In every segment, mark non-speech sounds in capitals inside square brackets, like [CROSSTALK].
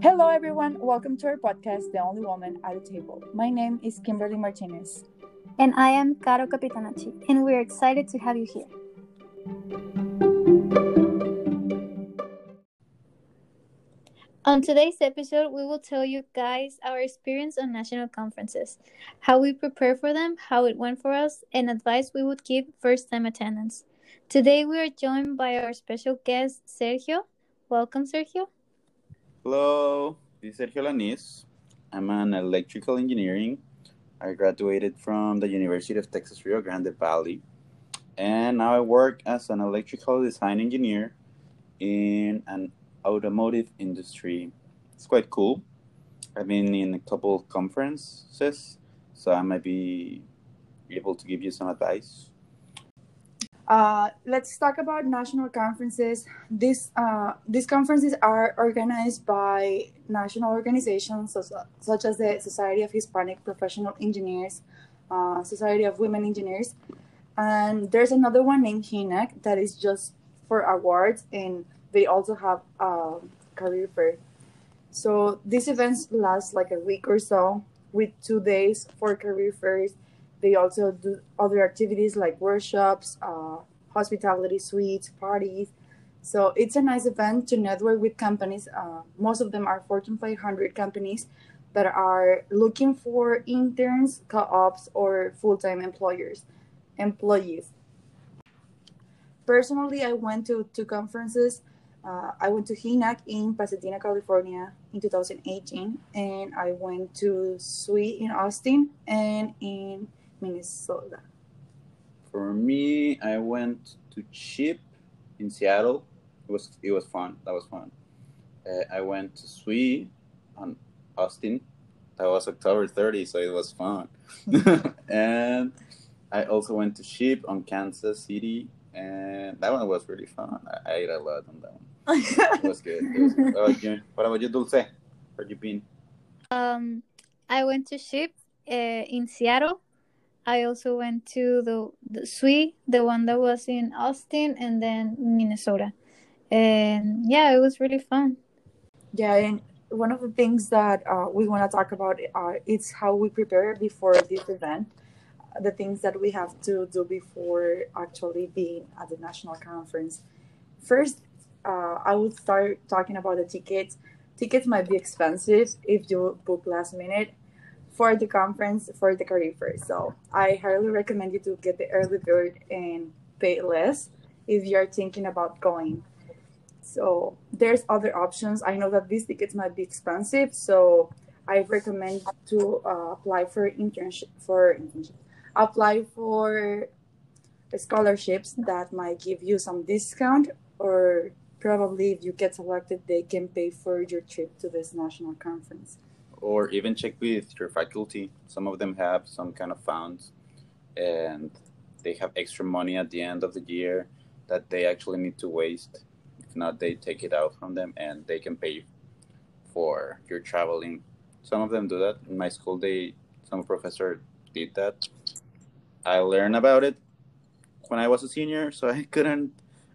Hello, everyone. Welcome to our podcast, The Only Woman at the Table. My name is Kimberly Martinez. And I am Caro Capitanacci, and we're excited to have you here. On today's episode, we will tell you guys our experience on national conferences, how we prepare for them, how it went for us, and advice we would give first time attendance. Today, we are joined by our special guest, Sergio. Welcome, Sergio. Hello, this is Sergio Alanis. I'm an electrical engineering. I graduated from the University of Texas Rio Grande Valley, and now I work as an electrical design engineer in an automotive industry. It's quite cool. I've been in a couple conferences, so I might be able to give you some advice. Uh, let's talk about national conferences. These uh, these conferences are organized by national organizations such, such as the Society of Hispanic Professional Engineers, uh, Society of Women Engineers, and there's another one named HENAAC that is just for awards and they also have a career fair. So these events last like a week or so with two days for career fairs. They also do other activities like workshops, uh, hospitality suites, parties. So it's a nice event to network with companies. Uh, most of them are Fortune 500 companies that are looking for interns, co-ops, or full-time employers, employees. Personally, I went to two conferences uh, I went to HENAAC in Pasadena, California in 2018, and I went to SWE in Austin and in Minnesota. For me, I went to SHPE in Seattle. It was it was fun. That was fun. Uh, I went to SWE on Austin. That was October 30, so it was fun. [LAUGHS] and I also went to SHPE on Kansas City, and that one was really fun. I, I ate a lot on that one it was good. It was good. What about you? What about you, Dulce? Where you been? Um, I went to SHPE uh, in Seattle. I also went to the the SWE, the one that was in Austin, and then Minnesota. And yeah, it was really fun. Yeah, and one of the things that uh, we want to talk about uh, is how we prepare before this event. The things that we have to do before actually being at the national conference. First, uh, I will start talking about the tickets. Tickets might be expensive if you book last minute for the conference for the career fair. So I highly recommend you to get the early bird and pay less if you're thinking about going. So there's other options. I know that these tickets might be expensive, so I recommend to uh, apply for internship for internship. Apply for scholarships that might give you some discount or probably if you get selected, they can pay for your trip to this national conference. Or even check with your faculty. Some of them have some kind of funds and they have extra money at the end of the year that they actually need to waste. If not, they take it out from them and they can pay for your traveling. Some of them do that. In my school, they some professor did that. I learned about it when I was a senior, so I [LAUGHS] couldn't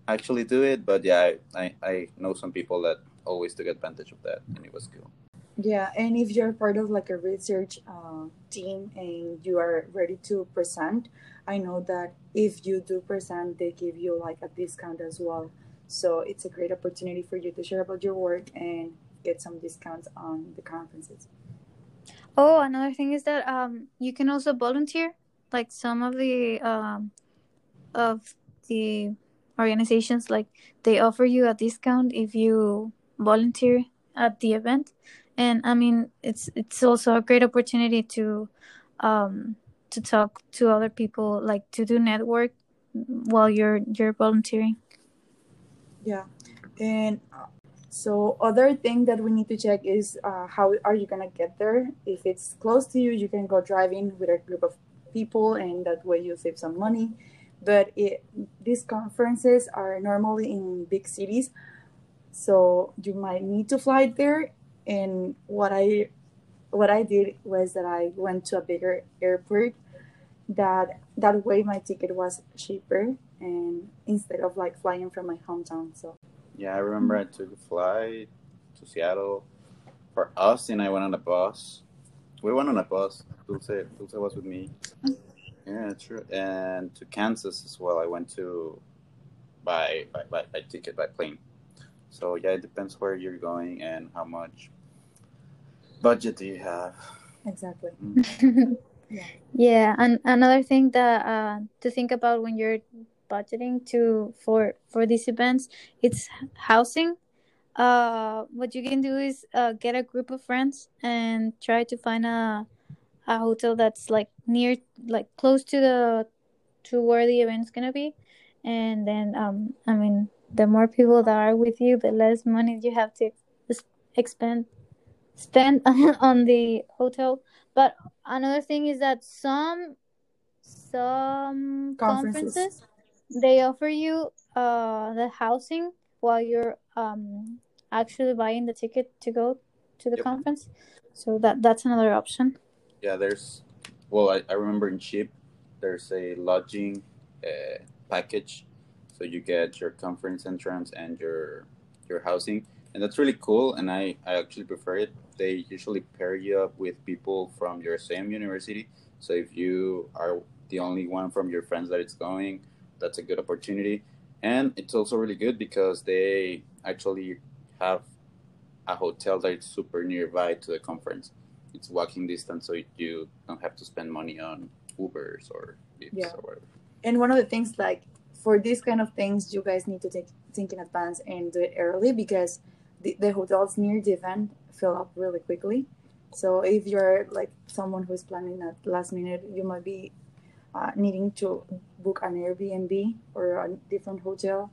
actually do it, but yeah, I, I know some people that always took advantage of that, and it was cool. Yeah, and if you're part of like a research uh, team and you are ready to present, I know that if you do present, they give you like a discount as well. So it's a great opportunity for you to share about your work and get some discounts on the conferences. Oh, another thing is that um, you can also volunteer. Like some of the um, of the organizations like they offer you a discount if you volunteer at the event and i mean it's it's also a great opportunity to um to talk to other people like to do network while you're you're volunteering. Yeah. And uh, so other thing that we need to check is uh, how are you gonna get there? If it's close to you you can go driving with a group of people and that way you save some money. But it, these conferences are normally in big cities so you might need to fly there and what i what i did was that i went to a bigger airport that that way my ticket was cheaper and instead of like flying from my hometown so yeah i remember i took a flight to seattle for us, and I went on a bus. We went on a bus. Dulce, Dulce was with me. Yeah, true. And to Kansas as well. I went to by by, by, by ticket by plane. So yeah, it depends where you're going and how much budget do you have. Exactly. Mm. [LAUGHS] Yeah. yeah, and another thing that uh, to think about when you're budgeting to for for these events, it's housing. Uh, what you can do is uh, get a group of friends and try to find a a hotel that's like near, like close to the to where the event's gonna be, and then um, I mean, the more people that are with you, the less money you have to ex- expend spend [LAUGHS] on the hotel. But another thing is that some some Conferences. conferences, they offer you uh the housing while you're um actually buying the ticket to go to the Yep. conference. So that that's another option. Yeah, there's. Well, I, I remember in SHPE, there's a lodging uh, package, so you get your conference entrance and your your housing, and that's really cool. And I I actually prefer it. They usually pair you up with people from your same university. So if you are the only one from your friends that it's going, that's a good opportunity. And it's also really good because they actually have a hotel that is super nearby to the conference it's walking distance, so you don't have to spend money on Ubers or Lyfts Yeah. or whatever. And one of the things, like for these kind of things, you guys need to take think in advance and do it early because the, hotels near the event fill up really quickly. So if you're like someone who's planning at last minute, you might be uh, needing to book an Airbnb or a different hotel.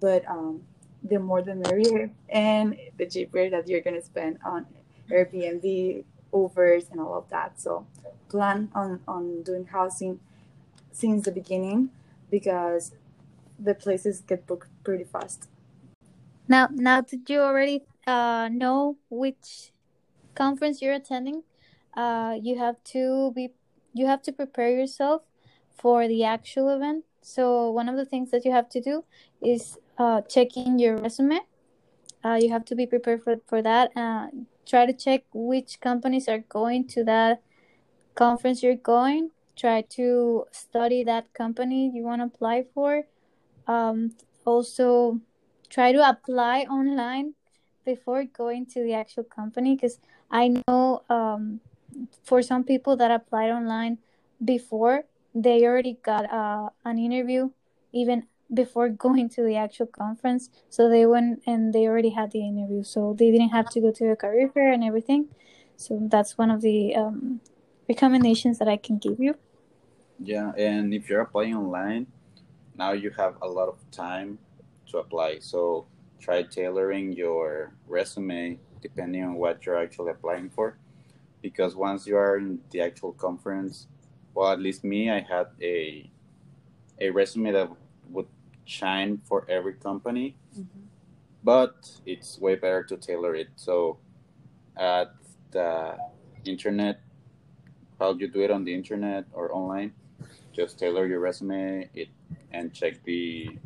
But um, the more the merrier, and the cheaper that you're gonna spend on Airbnb, Ubers and all of that. So plan on on doing housing since the beginning because the places get booked pretty fast. Now now did you already uh know which conference you're attending? Uh you have to be you have to prepare yourself for the actual event. So one of the things that you have to do is uh checking your resume. Uh you have to be prepared for, for that. Uh try to check which companies are going to that conference you're going. Try to study that company you want to apply for. Um also try to apply online before going to the actual company because I know um, for some people that applied online before they already got uh, an interview even before [LAUGHS] going to the actual conference. So they went and they already had the interview. So they didn't have to go to a career fair and everything. So that's one of the um, recommendations that I can give you. Yeah, and if you're applying online, now you have a lot of time to apply. So try tailoring your resume depending on what you're actually applying for. Because once you are in the actual conference, well, at least me, I had a a resume that would shine for every company, mm-hmm. but it's way better to tailor it. So at the internet, how you do it on the internet or online, just tailor your resume it and check the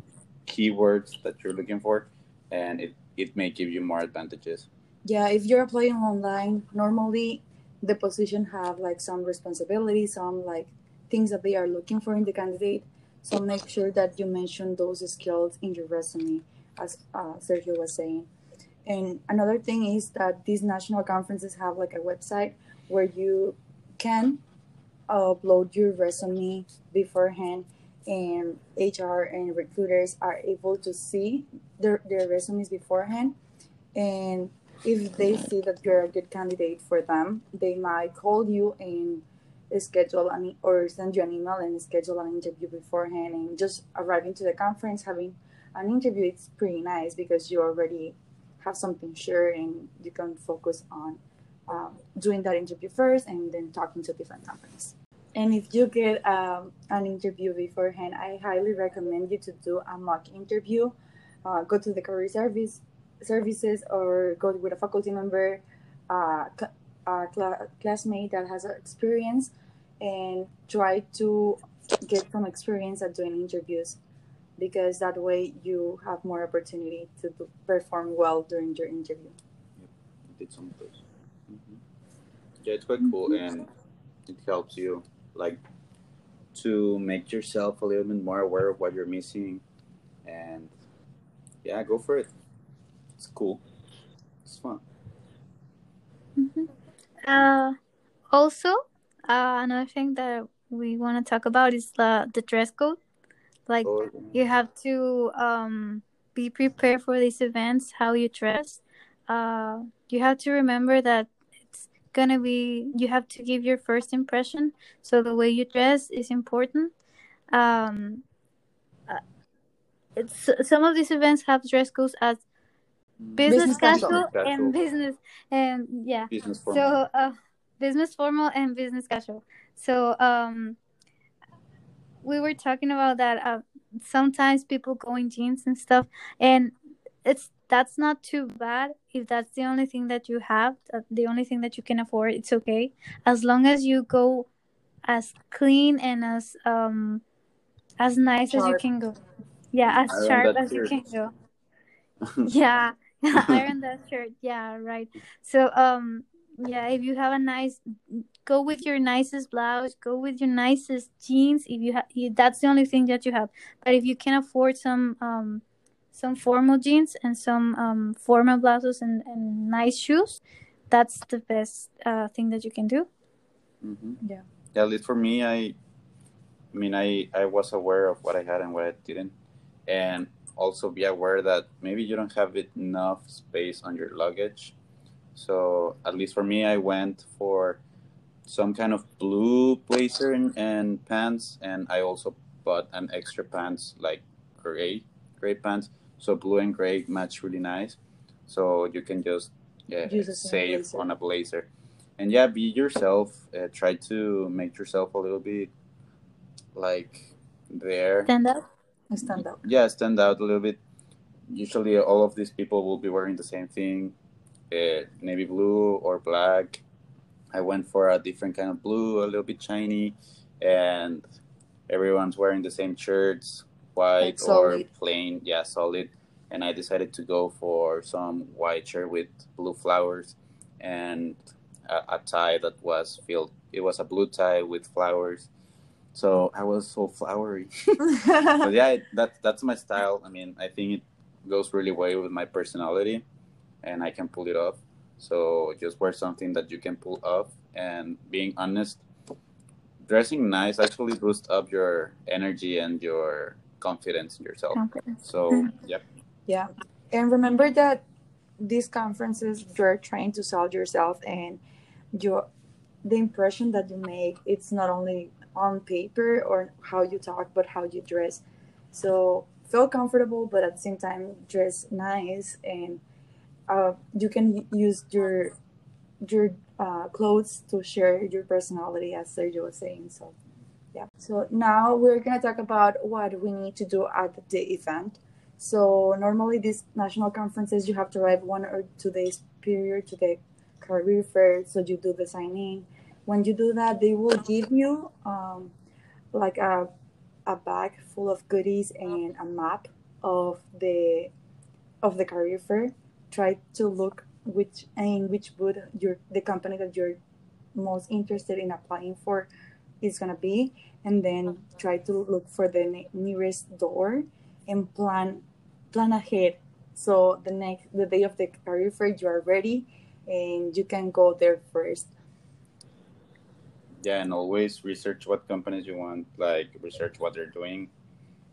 keywords that you're looking for, and it, it may give you more advantages. Yeah, if you're applying online, normally the position have like some responsibilities, some like things that they are looking for in the candidate. So make sure that you mention those skills in your resume, as uh, Sergio was saying. And another thing is that these national conferences have like a website where you can upload your resume beforehand and HR and recruiters are able to see their, their resumes beforehand. And if they see that you're a good candidate for them, they might call you and schedule an or send you an email and schedule an interview beforehand. And just arriving to the conference, having an interview, it's pretty nice because you already have something sure and you can focus on um, doing that interview first and then talking to different companies. And if you get um, an interview beforehand, I highly recommend you to do a mock interview. Uh, go to the career service services or go with a faculty member, uh, cl- a cl- classmate that has experience, and try to get some experience at doing interviews, because that way you have more opportunity to perform well during your interview. did some of those. hmm Yeah, it's quite cool, and it helps you like to make yourself a little bit more aware of what you're missing, and yeah, go for it. It's cool. It's fun. hmm Uh, also, uh, another thing that we want to talk about is the the dress code. Like Oh, you have to um, be prepared for these events, how you dress. Uh, you have to remember that gonna be. You have to give your first impression, so the way you dress is important. Um, uh, it's some of these events have dress codes as business Business casual. casual Casual. and business and yeah business formal. so uh business formal and business casual so um we were talking about that uh, sometimes people go in jeans and stuff and it's that's not too bad if that's the only thing that you have the only thing that you can afford it's okay. As long as you go as clean and as um as nice as you can go. Yeah as Iron sharp as you can go. [LAUGHS] Yeah [LAUGHS] iron that shirt. Yeah right. So um yeah if you have a nice go with your nicest blouse go with your nicest jeans if you have that's the only thing that you have. But if you can afford some um some formal jeans and some um formal blouses and, and nice shoes that's the best uh thing that you can do hmm Yeah. Yeah, at least for me, I, I mean, I I was aware of what I had and what I didn't, and also be aware that maybe you don't have enough space on your luggage. So at least for me, I went for some kind of blue blazer and, and pants, and I also bought an extra pants like gray gray pants. So blue and gray match really nice. So you can just yeah, Use the same save blazer. on a blazer and yeah be yourself uh, try to make yourself a little bit like there stand up Stand out. yeah stand out a little bit usually all of these people will be wearing the same thing uh, navy blue or black i went for a different kind of blue a little bit shiny and everyone's wearing the same shirts white Like or plain yeah solid. And i decided to go for some white shirt with blue flowers and a, a tie that was filled it was a blue tie with flowers. So i was so flowery. [LAUGHS] But yeah, it, that that's my style. I mean, I think it goes really well with my personality, and I can pull it off. So just wear something that you can pull off, and being honest, dressing nice actually boosts up your energy and your confidence in yourself. confidence So yep, Yeah. And remember that these conferences you're trying to sell yourself and your the impression that you make it's not only on paper or how you talk but how you dress. So feel comfortable but at the same time dress nice and uh, you can use your your uh, clothes to share your personality as Sergio was saying. So yeah. So now we're gonna talk about what we need to do at the event. So normally these national conferences you have to arrive one or two days prior to the career fair. So you do the signing. When you do that, they will give you um, like a a bag full of goodies and a map of the of the career fair. Try to look which in which booth your the company that you're most interested in applying for is gonna be, and then try to look for the ne- nearest door and plan plan ahead. So the next the day of the career fair, you are ready, and you can go there first. yeah, and always research what companies you want. Like research what they're doing.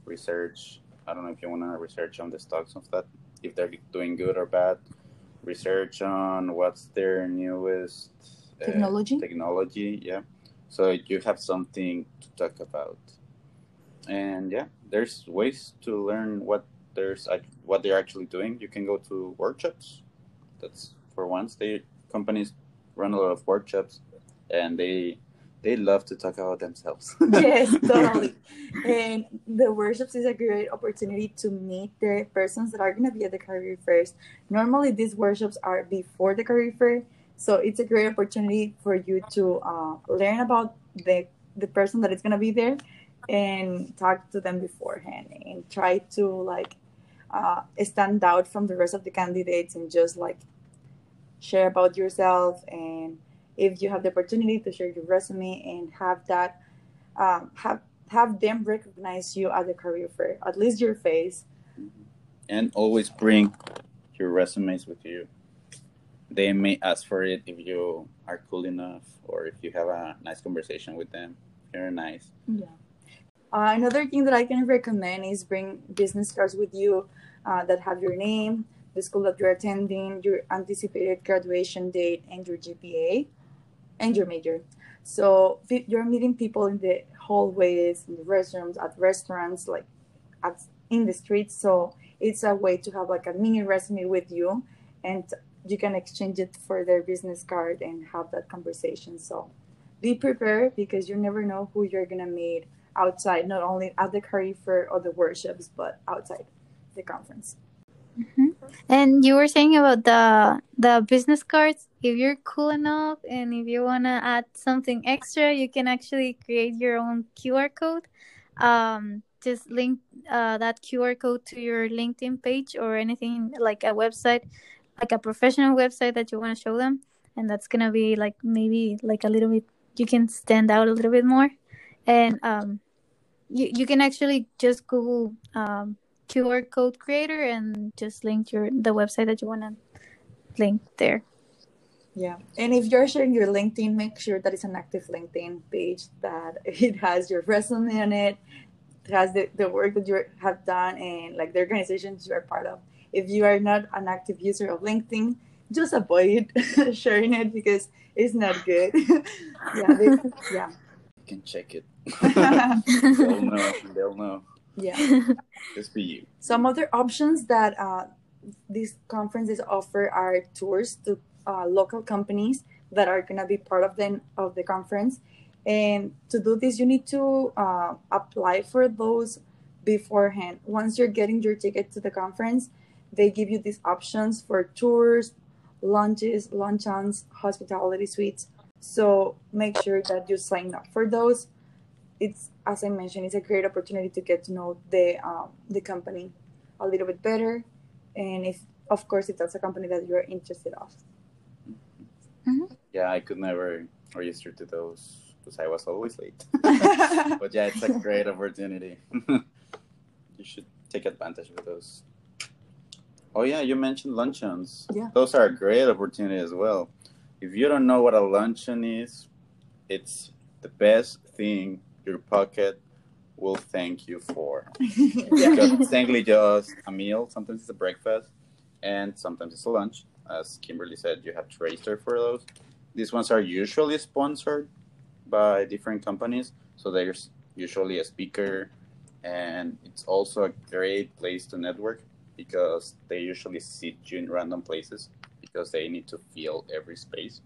Research. I don't know if you want to research on the stocks of that, if they're doing good or bad. Research on what's their newest uh, Technology? Technology, yeah. So you have something to talk about. And yeah, there's ways to learn what there's what they're actually doing. You can go to workshops. That's for once. They companies run a lot of workshops, and they they love to talk about themselves. [LAUGHS] yes, [LAUGHS] totally. And the workshops is a great opportunity to meet the persons that are going to be at the career fairs. Normally, these workshops are before the career fair, so it's a great opportunity for you to uh, learn about the the person that is going to be there and talk to them beforehand and try to like uh, stand out from the rest of the candidates and just like share about yourself and if you have the opportunity to share your resume and have that um, have have them recognize you at the career fair at least your face. And always bring your resumes with you they may ask for it if you are cool enough or if you have a nice conversation with them. Very nice. Yeah. Uh, another thing that i can recommend is bring business cards with you uh, that have your name the school that you're attending your anticipated graduation date and your gpa and your major. So you're meeting people in the hallways in the restrooms at restaurants like at in the streets. So it's a way to have like a mini resume with you and you can exchange it for their business card and have that conversation. So be prepared because you never know who you're gonna meet outside, not only at the career fair or the workshops, but outside the conference. Mm-hmm. And you were saying about the the business cards. If you're cool enough, and if you wanna add something extra, you can actually create your own QR code. Um, just link uh, that QR code to your LinkedIn page or anything like a website like a professional website that you want to show them and that's gonna be like maybe like a little bit you can stand out a little bit more. And um you, you can actually just google um, qr code creator and just link your the website that you want to link there. Yeah. And if you're sharing your linkedin make sure that it's an active linkedin page that it has your resume on it, has the, the work that you have done and like the organizations you are part of if you are not an active user of LinkedIn, just avoid [LAUGHS] sharing it because it's not good. [LAUGHS] yeah, they, yeah. You can check it. [LAUGHS] they'll know. They'll know. Yeah. Just be you. Some other options that uh, these conferences offer are tours to uh, local companies that are going to be part of the of the conference. And to do this, you need to uh, apply for those beforehand. Once you're getting your ticket to the conference, they give you these options for tours, lunches, luncheons, hospitality suites. So make sure that you sign up for those. It's as I mentioned, it's a great opportunity to get to know the um, the company a little bit better, and if of course if that's a company that you're interested of. Mm-hmm. Yeah, I could never register to those because I was always late. [LAUGHS] but yeah, it's a great opportunity. [LAUGHS] you should take advantage of those. Oh yeah, you mentioned luncheons. Yeah. Those are a great opportunity as well. If you don't know what a luncheon is, it's the best thing your pocket will thank you for. [LAUGHS] because it's technically just a meal. Sometimes it's a breakfast, and sometimes it's a lunch. As Kimberly said, you have to register for those. These ones are usually sponsored by different companies, so there's usually a speaker, and it's also a great place to network because they usually sit you in random places because they need to fill every space.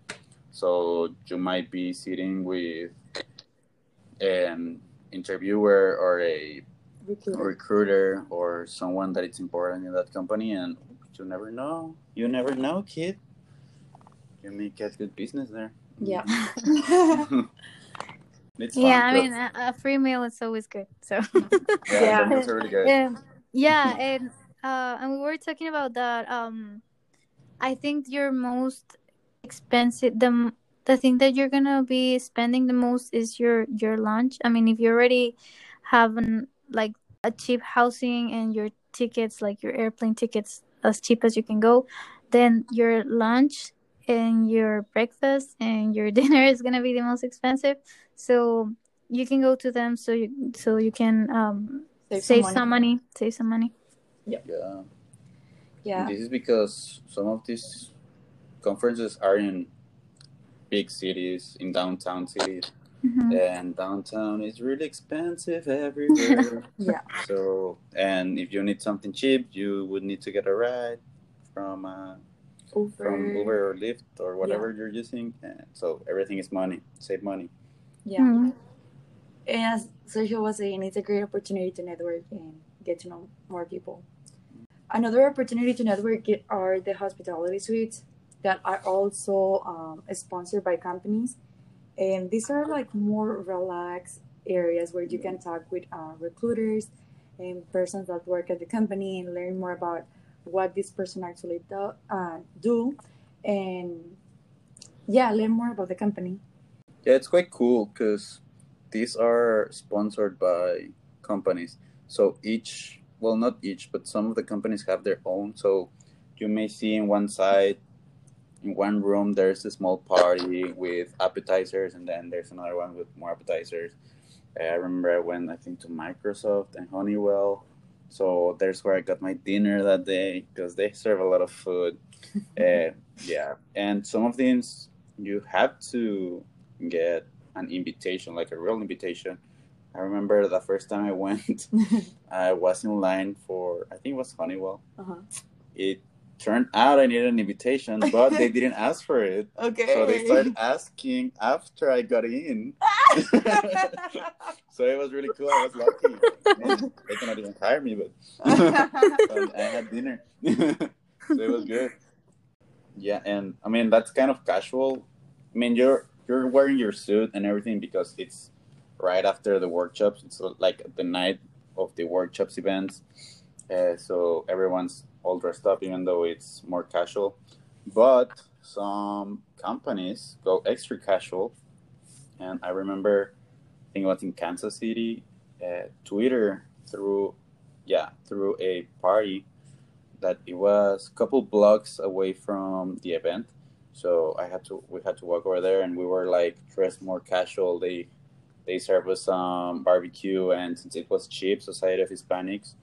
So you might be sitting with an interviewer or a recruiter. recruiter or someone that is important in that company, and you never know. You never know, kid. You may get good business there. Yeah. [LAUGHS] yeah, I mean, a, a, free meal is always good. So yeah, yeah. [LAUGHS] really good. Yeah, yeah, and uh, and we were talking about that. Um, I think your most expensive the the thing that you're gonna be spending the most is your your lunch. I mean, if you already have an, like a cheap housing and your tickets, like your airplane tickets, as cheap as you can go, then your lunch and your breakfast and your [LAUGHS] dinner is gonna be the most expensive. So you can go to them so you so you can um, save, save some, money. some money. Save some money. Yep. Yeah. Yeah. This is because some of these conferences are in big cities, in downtown cities. Mm-hmm. And downtown is really expensive everywhere. [LAUGHS] yeah. So, and if you need something cheap, you would need to get a ride from uh, Uber. from Uber or Lyft or whatever yeah. you're using. And so everything is money. Save money. Yeah. Mm-hmm. And as Sergio was saying, it's a great opportunity to network and get to know more people. Another opportunity to network are the hospitality suites that are also um, sponsored by companies. And these are like more relaxed areas where you can talk with uh, recruiters and persons that work at the company and learn more about what this person actually do, uh, do. and yeah, learn more about the company. Yeah, it's quite cool because these are sponsored by companies. So each, well, not each, but some of the companies have their own. So you may see in one side, in one room, there's a small party with appetizers, and then there's another one with more appetizers. I remember I went, I think, to Microsoft and Honeywell. So there's where I got my dinner that day because they serve a lot of food. [LAUGHS] uh, yeah, and some of these you have to get an invitation, like a real invitation. I remember the first time I went, [LAUGHS] I was in line for I think it was Honeywell. Uh-huh. It turned out I needed an invitation, but they didn't [LAUGHS] ask for it. Okay. So they started asking after I got in. [LAUGHS] so it was really cool. I was lucky. They cannot even hire me, but, but I had dinner. so it was good. Yeah, and I mean that's kind of casual. I mean you're you're wearing your suit and everything because it's right after the workshops. It's like the night of the workshops events. Uh, so everyone's all dressed up, even though it's more casual. But some companies go extra casual. And I remember, I think it was in Kansas City, uh, Twitter threw, yeah, threw a party that it was a couple blocks away from the event. So I had to, we had to walk over there, and we were like dressed more casual. They, they served us some barbecue, and since it was SHPE, Society of Hispanics,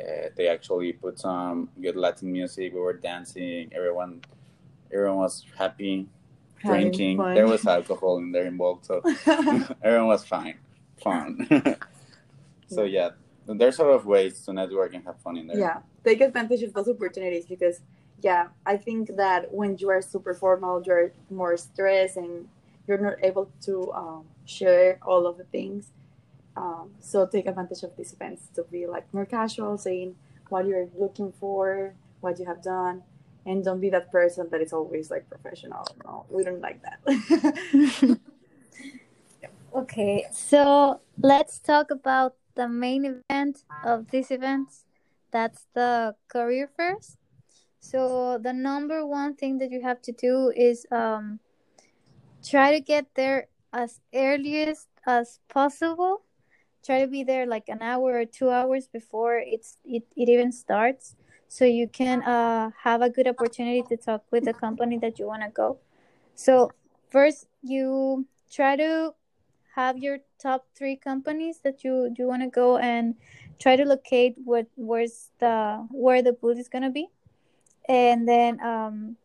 uh, they actually put some good Latin music. We were dancing. Everyone, everyone was happy, drinking. There was alcohol in there involved, so [LAUGHS] [LAUGHS] everyone was fine, fun. [LAUGHS] so yeah, there's sort of ways to network and have fun in there. Yeah, take advantage of those opportunities because yeah, I think that when you are super formal, you're more stressed and you're not able to um, share all of the things um, so take advantage of these events to be like more casual, saying what you're looking for, what you have done, and don't be that person that is always like professional. No, we don't like that. [LAUGHS] okay, so let's talk about the main event of this event. That's the career first. So the number one thing that you have to do is um, try to get there as earliest as possible. Try to be there like an hour or two hours before it's it, it even starts so you can uh, have a good opportunity to talk with the company that you want to go. So first you try to have your top three companies that you you want to go and try to locate what where's the where the booth is going to be. And then um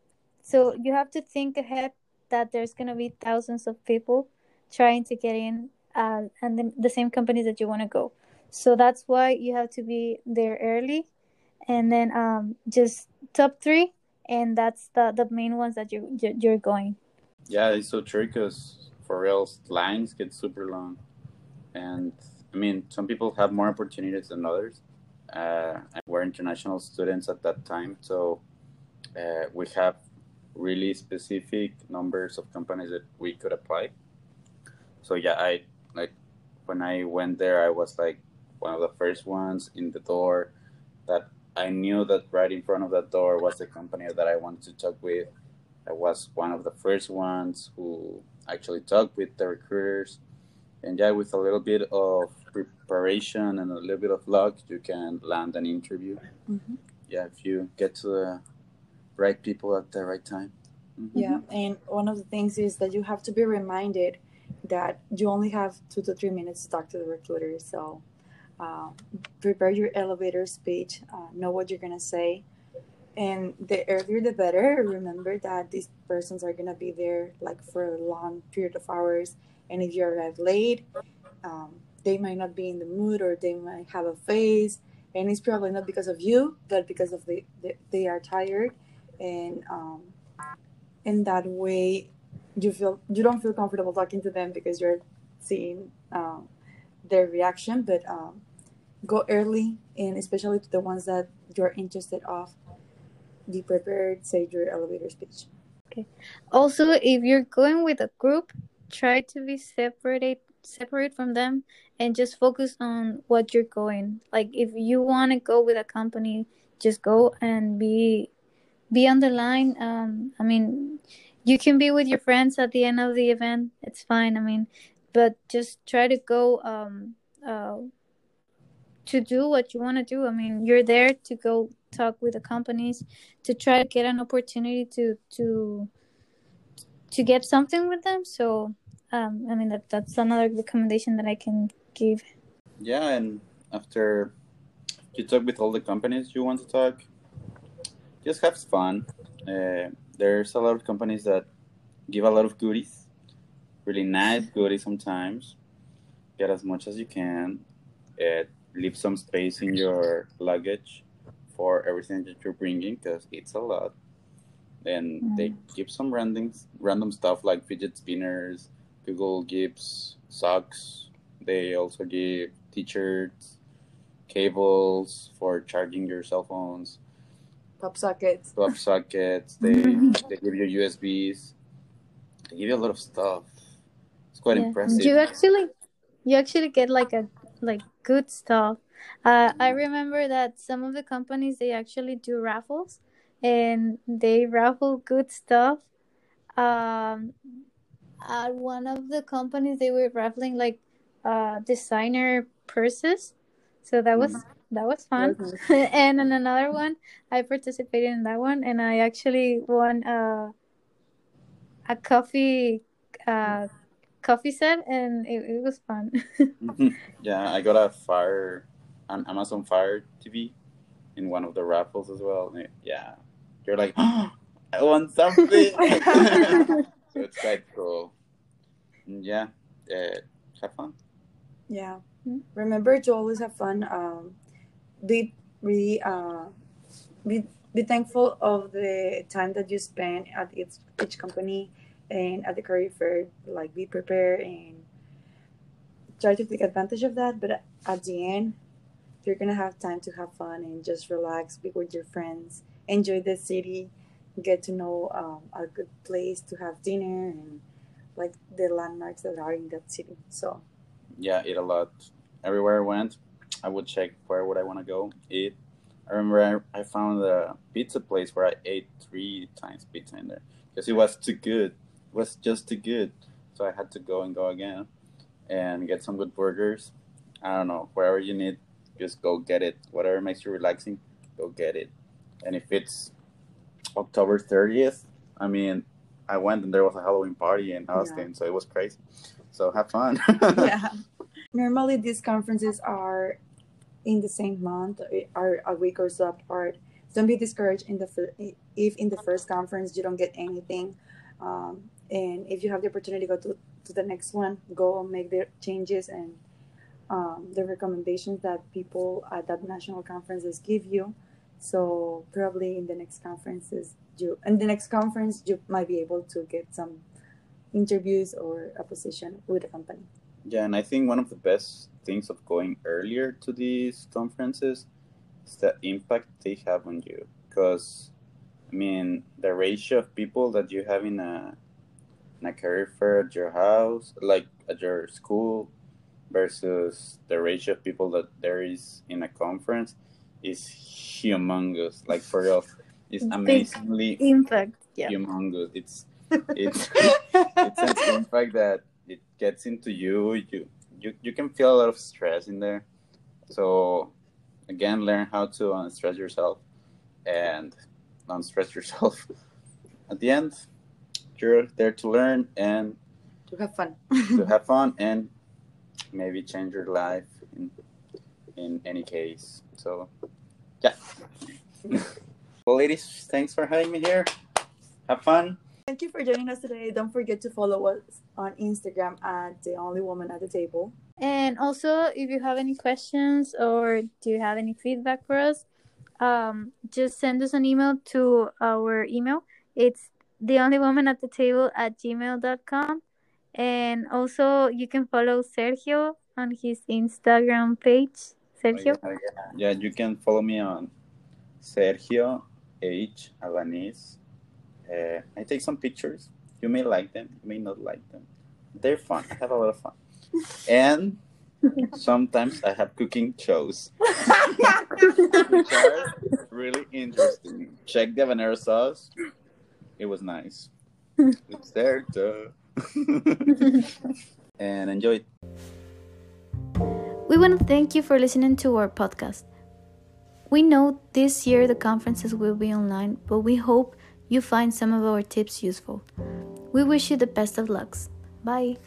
so you have to think ahead that there's going to be thousands of people trying to get in uh, and then the same companies that you want to go. So that's why you have to be there early, and then um, just top three, and that's the the main ones that you you're going. Yeah, it's so tricky because for real, lines get super long, and I mean some people have more opportunities than others. Uh, and we're international students at that time, so uh, we have really specific numbers of companies that we could apply. So yeah, I like when I went there, I was like one of the first ones in the door. That I knew that right in front of that door was the company that I wanted to talk with. I was one of the first ones who actually talked with the recruiters. And yeah, with a little bit of preparation and a little bit of luck, you can land an interview. Mm-hmm. Yeah, if you get to the right people at the right time. Mm-hmm. Yeah, and one of the things is that you have to be reminded that you only have two to three minutes to talk to the recruiter. So uh, prepare your elevator speech, uh, know what you're going to say. And the earlier the better. Remember that these persons are going to be there like for a long period of hours. And if you arrive late, um, they might not be in the mood or they might have a phase, And it's probably not because of you, but because of the, the they are tired. And um, in that way, you feel you don't feel comfortable talking to them because you're seeing um, their reaction but um, go early and especially to the ones that you're interested of. Be prepared say your elevator speech. Okay. Also if you're going with a group try to be separated separate from them and just focus on what you're going. Like if you want to go with a company just go and be be on the line. Um, I mean, you can be with your friends at the end of the event. It's fine. I mean, but just try to go um, uh, to do what you want to do. I mean, you're there to go talk with the companies to try to get an opportunity to to to get something with them. So, um, I mean, that that's another recommendation that I can give. Yeah, and after you talk with all the companies you want to talk, just have fun. Uh, there's a lot of companies that give a lot of goodies, really nice goodies sometimes. Get as much as you can. Uh, leave some space in your luggage for everything that you're bringing because it's a lot. And mm. they give some random random stuff like fidget spinners. Google gives socks. They also give t-shirts, cables for charging your cell phones pop sockets. Pop sockets. They [LAUGHS] they give you USBs. They give you a lot of stuff. It's quite yeah. impressive. You actually, you actually get like a like good stuff. Uh, I remember that some of the companies they actually do raffles, and they raffle good stuff. Um, at one of the companies they were raffling like uh designer purses, so that was mm-hmm that was fun. [LAUGHS] and in another one, I participated in that one, and I actually won a a coffee uh, coffee set, and it, it was fun. [LAUGHS] mm-hmm. Yeah, I got a Fire an Amazon Fire TV in one of the raffles as well. Yeah, you're like, oh, I won something. [LAUGHS] so it's quite cool. Yeah, uh, have fun. Yeah. Mm-hmm. Remember to always have fun. Um, be really uh, be be thankful of the time that you spend at each each company and at the career fair. Like be prepared and try to take advantage of that. But at the end, you're gonna have time to have fun and just relax, be with your friends, enjoy the city, get to know um, a good place to have dinner and like the landmarks that are in that city. So yeah, eat a lot. Everywhere I went, I would check where would I want to go eat. I remember I, I found a pizza place where I ate three times pizza in there because it was too good. It was just too good. So I had to go and go again and get some good burgers. I don't know, wherever you need, just go get it. Whatever makes you relaxing, go get it. And if it's October 30th, I mean, I went and there was a Halloween party in Austin, yeah. so it was crazy. So have fun. [LAUGHS] yeah. Normally, these conferences are in the same month or a week or so apart. Don't be discouraged in the if in the first conference you don't get anything, um, and if you have the opportunity to go to, to the next one, go and make the changes and um, the recommendations that people at that national conferences give you. So probably in the next conferences, you and the next conference you might be able to get some interviews or a position with the company. Yeah, and I think one of the best things of going earlier to these conferences is the impact they have on you. Because, I mean, the ratio of people that you have in a, in a career fair at your house, like at your school, versus the ratio of people that there is in a conference is humongous. Like for real, it's amazingly impact. Yeah. humongous. [LAUGHS] It's it's it's an impact that it gets into you. You you you can feel a lot of stress in there. So again, learn how to unstress yourself and unstress [LAUGHS] yourself. At the end, you're there to learn and to have fun. to [LAUGHS] have fun and maybe change your life in in any case. So yeah. [LAUGHS] well ladies, thanks for having me here. Have fun. Thank you for joining us today. Don't forget to follow us on Instagram at the only woman at the table. And also, if you have any questions or do you have any feedback for us, um, just send us an email to our email. It's the only woman at the table at gmail.com. And also, you can follow Sergio on his Instagram page. Sergio? Oh, yeah, yeah, you can follow me on Sergio H. Alanis uh, I take some pictures. You may like them, you may not like them. They're fun. I have a lot of fun. And sometimes I have cooking shows, [LAUGHS] which are really interesting. Check the habanero sauce. It was nice. it's there too. [LAUGHS] and enjoy it. We want to thank you for listening to our podcast. We know this year the conferences will be online, but we hope you find some of our tips useful. We wish you the best of lucks. Bye.